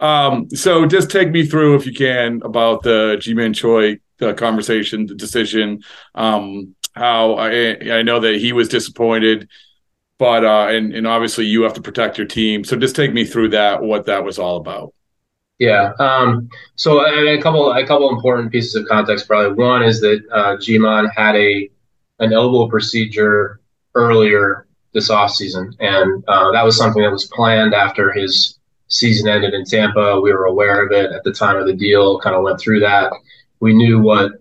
Um, so just take me through, if you can, about the Ji-Man Choi uh, conversation, the decision. Um, how I, I know that he was disappointed, but uh, and and obviously you have to protect your team. So just take me through that, what that was all about. Yeah. Um, so a, a, couple a couple important pieces of context. Probably one is that uh, Ji-Man had a an elbow procedure earlier this offseason, and uh, that was something that was planned after his season ended in Tampa. We were aware of it at the time of the deal. Kind of went through that. We knew what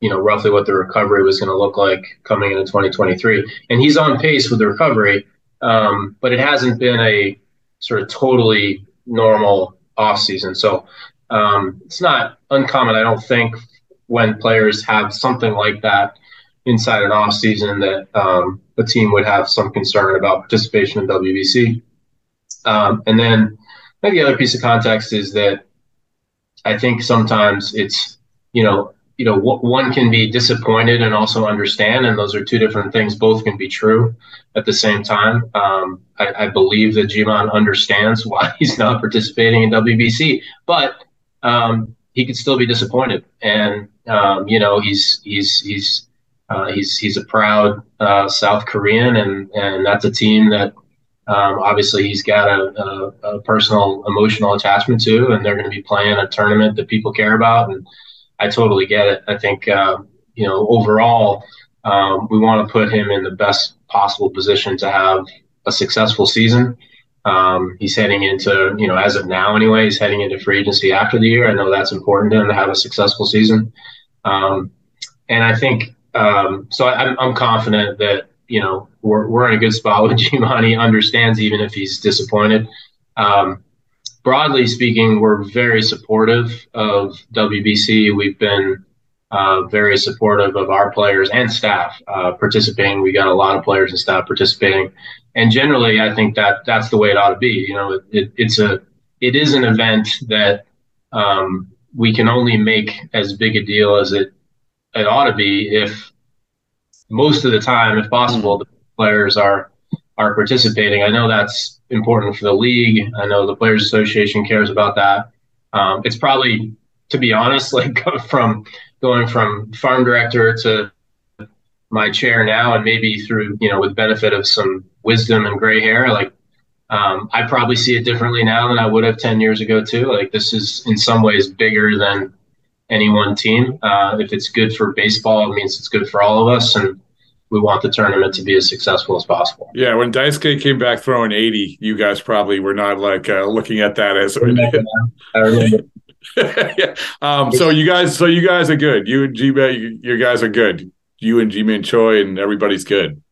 you know roughly what the recovery was going to look like coming into 2023, and he's on pace with the recovery. Um, but it hasn't been a sort of totally normal off season. So um, it's not uncommon, I don't think, when players have something like that inside an off season that um, a team would have some concern about participation in WBC. Um, and then I think the other piece of context is that I think sometimes it's you know you know one can be disappointed and also understand, and those are two different things. Both can be true at the same time. Um, I, I, believe that Ji-Man understands why he's not participating in WBC, but um, he could still be disappointed. And um, you know, he's he's he's uh, he's he's a proud uh, South Korean, and and that's a team that um, obviously he's got a, a, a, personal emotional attachment to, and they're going to be playing a tournament that people care about. And I totally get it. I think uh, you know overall um, we want to put him in the best possible position to have a successful season. Um, he's heading into, you know, as of now anyway, he's heading into free agency after the year. I know that's important to him to have a successful season. Um, and I think, um, so I, I'm confident that, you know, we're, we're in a good spot with. He understands even if he's disappointed. Um, broadly speaking, we're very supportive of WBC. We've been uh, very supportive of our players and staff uh, participating. We got a lot of players and staff participating, and generally, I think that that's the way it ought to be. You know, it, it, it's a it is an event that um, we can only make as big a deal as it it ought to be if most of the time, if possible, the players are are participating. I know that's important for the league. I know the Players Association cares about that. Um, it's probably, to be honest, like from going from farm director to my chair now and maybe through you know with benefit of some wisdom and gray hair like um, i probably see it differently now than i would have 10 years ago too like this is in some ways bigger than any one team uh, if it's good for baseball it means it's good for all of us and we want the tournament to be as successful as possible. Yeah, when Daisuke came back throwing 80, you guys probably were not like uh, looking at that as. I remember. yeah. Um, so you guys, so you guys are good. You and G, you guys are good. You and Ji-Man Choi and everybody's good.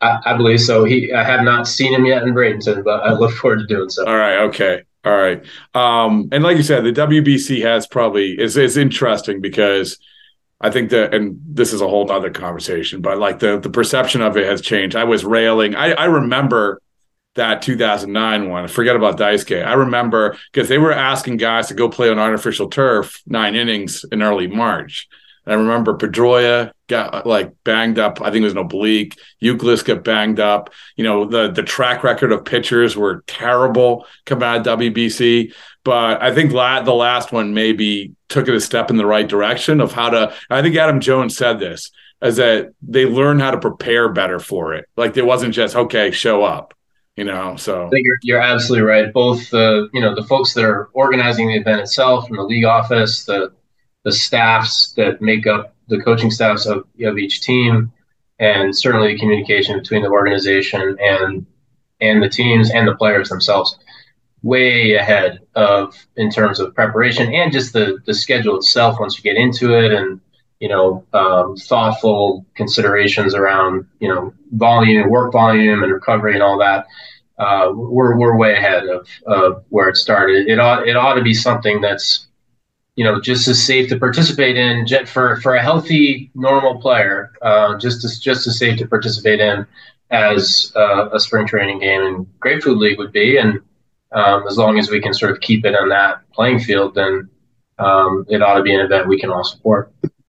I, I, believe so. He, I have not seen him yet in Bradenton, but I look forward to doing so. All right. Okay. All right. Um, and like you said, the WBC has probably is is interesting because I think that, and this is a whole other conversation, but like the the perception of it has changed. I was railing. I, I remember that 2009 one. Forget about Daisuke. I remember because they were asking guys to go play on artificial turf nine innings in early March. I remember Pedroia got like banged up. I think it was an oblique. Youkilis got banged up. You know, the the track record of pitchers were terrible coming out of WBC. But I think la- the last one maybe took it a step in the right direction of how to. I think Adam Jones said this is that they learned how to prepare better for it. Like it wasn't just okay, show up you know so you're, you're absolutely right both the you know the folks that are organizing the event itself and the league office the the staffs that make up the coaching staffs of, of each team and certainly the communication between the organization and and the teams and the players themselves way ahead of in terms of preparation and just the the schedule itself once you get into it and you know um, thoughtful considerations around you know volume work volume and recovery and all that uh, we're, we're way ahead of, of where it started. It ought it ought to be something that's you know just as safe to participate in for for a healthy normal player uh, just as just as safe to participate in as uh, a spring training game and grapefruit league would be. And um, as long as we can sort of keep it on that playing field then um, it ought to be an event we can all support